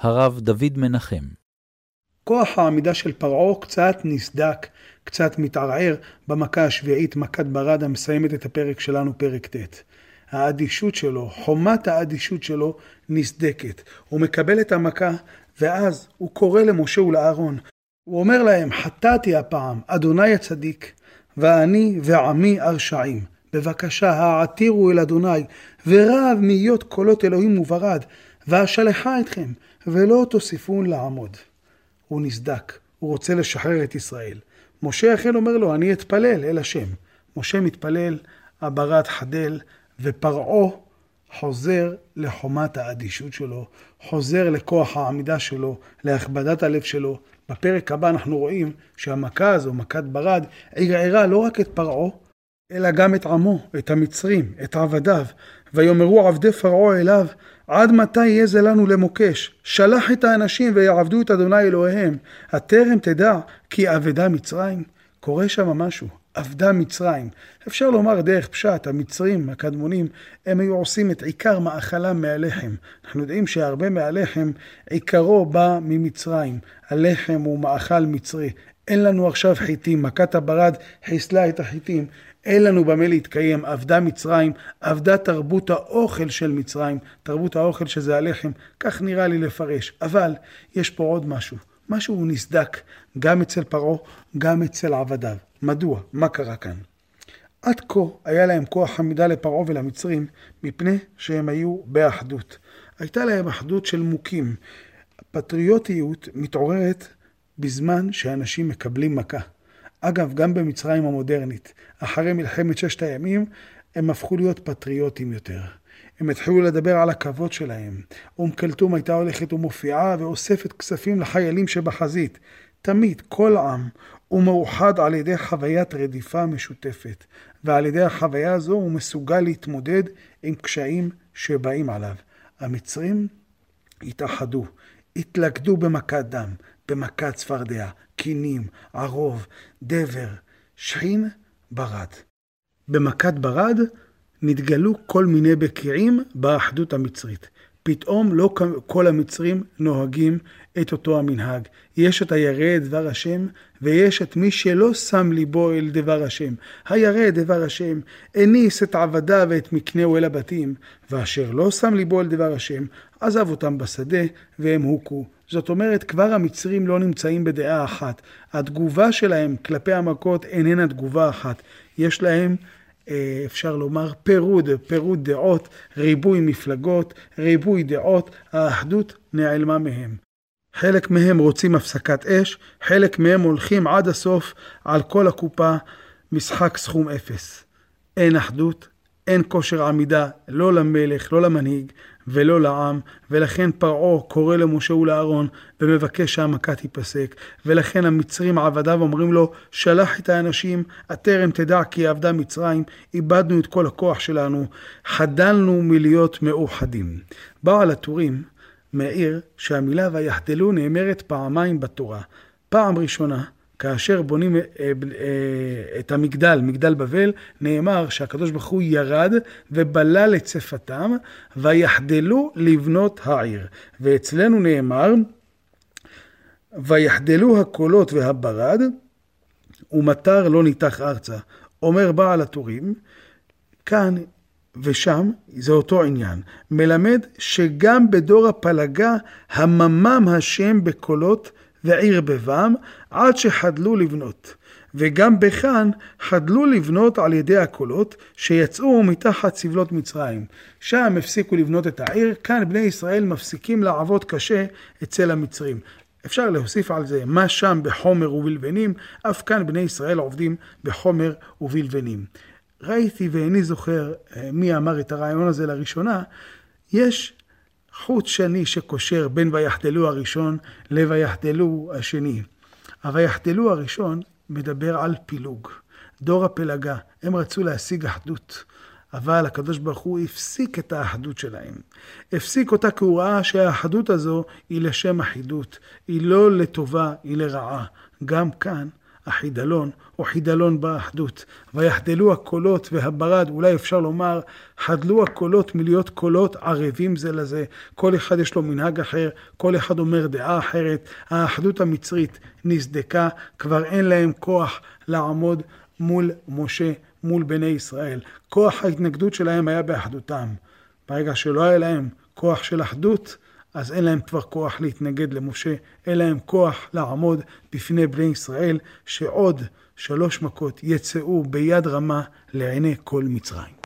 הרב דוד מנחם. כוח העמידה של פרעה קצת נסדק, קצת מתערער במכה השביעית, מכת ברד המסיימת את הפרק שלנו, פרק ט'. האדישות שלו, חומת האדישות שלו נסדקת. הוא מקבל את המכה, ואז הוא קורא למשה ולאהרון. הוא אומר להם, חטאתי הפעם, אדוני הצדיק, ואני ועמי הרשעים. בבקשה, העתירו אל אדוני, ורב מהיות קולות אלוהים וברד, ואשלחה אתכם, ולא תוסיפון לעמוד. הוא נסדק, הוא רוצה לשחרר את ישראל. משה אכן אומר לו, אני אתפלל אל השם. משה מתפלל, הברד חדל, ופרעה חוזר לחומת האדישות שלו, חוזר לכוח העמידה שלו, להכבדת הלב שלו. בפרק הבא אנחנו רואים שהמכה הזו, מכת ברד, ערערה לא רק את פרעה, אלא גם את עמו, את המצרים, את עבדיו. ויאמרו עבדי פרעה אליו, עד מתי יהיה זה לנו למוקש? שלח את האנשים ויעבדו את אדוני אלוהיהם. הטרם תדע כי אבדה מצרים? קורה שם משהו. אבדה מצרים. אפשר לומר דרך פשט, המצרים הקדמונים, הם היו עושים את עיקר מאכלם מהלחם. אנחנו יודעים שהרבה מהלחם, עיקרו בא ממצרים. הלחם הוא מאכל מצרי. אין לנו עכשיו חיטים, מכת הברד חיסלה את החיטים. אין לנו במה להתקיים, אבדה מצרים, אבדה תרבות האוכל של מצרים, תרבות האוכל שזה הלחם, כך נראה לי לפרש. אבל יש פה עוד משהו, משהו נסדק, גם אצל פרעה, גם אצל עבדיו. מדוע? מה קרה כאן? עד כה היה להם כוח עמידה לפרעה ולמצרים, מפני שהם היו באחדות. הייתה להם אחדות של מוכים. פטריוטיות מתעוררת בזמן שאנשים מקבלים מכה. אגב, גם במצרים המודרנית, אחרי מלחמת ששת הימים, הם הפכו להיות פטריוטים יותר. הם התחילו לדבר על הכבוד שלהם. אום כלתום הייתה הולכת ומופיעה ואוספת כספים לחיילים שבחזית. תמיד, כל עם, הוא מאוחד על ידי חוויית רדיפה משותפת, ועל ידי החוויה הזו הוא מסוגל להתמודד עם קשיים שבאים עליו. המצרים התאחדו, התלכדו במכת דם, במכת צפרדע, קינים, ערוב, דבר, שכין, ברד. במכת ברד נתגלו כל מיני בקיעים באחדות המצרית. פתאום לא כל המצרים נוהגים את אותו המנהג. יש את הירא דבר השם, ויש את מי שלא שם ליבו אל דבר השם. הירא דבר השם, הניס את עבדיו ואת מקנהו אל הבתים, ואשר לא שם ליבו אל דבר השם, עזב אותם בשדה, והם הוכו. זאת אומרת, כבר המצרים לא נמצאים בדעה אחת. התגובה שלהם כלפי המכות איננה תגובה אחת. יש להם אפשר לומר פירוד, פירוד דעות, ריבוי מפלגות, ריבוי דעות, האחדות נעלמה מהם. חלק מהם רוצים הפסקת אש, חלק מהם הולכים עד הסוף על כל הקופה, משחק סכום אפס. אין אחדות, אין כושר עמידה לא למלך, לא למנהיג ולא לעם, ולכן פרעה קורא למשה ולאהרון ומבקש שהמכה תיפסק, ולכן המצרים עבדיו אומרים לו, שלח את האנשים, הטרם תדע כי עבדה מצרים, איבדנו את כל הכוח שלנו, חדלנו מלהיות מאוחדים. בעל הטורים מעיר שהמילה ויחדלו נאמרת פעמיים בתורה. פעם ראשונה, כאשר בונים אה, אה, את המגדל, מגדל בבל, נאמר שהקדוש ברוך הוא ירד ובלל את שפתם, ויחדלו לבנות העיר. ואצלנו נאמר, ויחדלו הקולות והברד, ומטר לא ניתח ארצה. אומר בעל הטורים, כאן ושם זה אותו עניין. מלמד שגם בדור הפלגה הממם השם בקולות ועיר בבם, עד שחדלו לבנות. וגם בכאן חדלו לבנות על ידי הקולות שיצאו מתחת סבלות מצרים. שם הפסיקו לבנות את העיר, כאן בני ישראל מפסיקים לעבוד קשה אצל המצרים. אפשר להוסיף על זה מה שם בחומר ובלבנים, אף כאן בני ישראל עובדים בחומר ובלבנים. ראיתי ואיני זוכר אה, מי אמר את הרעיון הזה לראשונה, יש חוט שני שקושר בין ויחדלו הראשון לויחדלו השני. הויחדלו הראשון מדבר על פילוג. דור הפלגה, הם רצו להשיג אחדות, אבל הקדוש ברוך הוא הפסיק את האחדות שלהם. הפסיק אותה כי הוא ראה שהאחדות הזו היא לשם אחידות, היא לא לטובה, היא לרעה. גם כאן החידלון, או חידלון באחדות. ויחדלו הקולות והברד, אולי אפשר לומר, חדלו הקולות מלהיות קולות ערבים זה לזה. כל אחד יש לו מנהג אחר, כל אחד אומר דעה אחרת. האחדות המצרית נסדקה, כבר אין להם כוח לעמוד מול משה, מול בני ישראל. כוח ההתנגדות שלהם היה באחדותם. ברגע שלא היה להם כוח של אחדות, אז אין להם כבר כוח להתנגד למשה, אין להם כוח לעמוד בפני בני ישראל, שעוד שלוש מכות יצאו ביד רמה לעיני כל מצרים.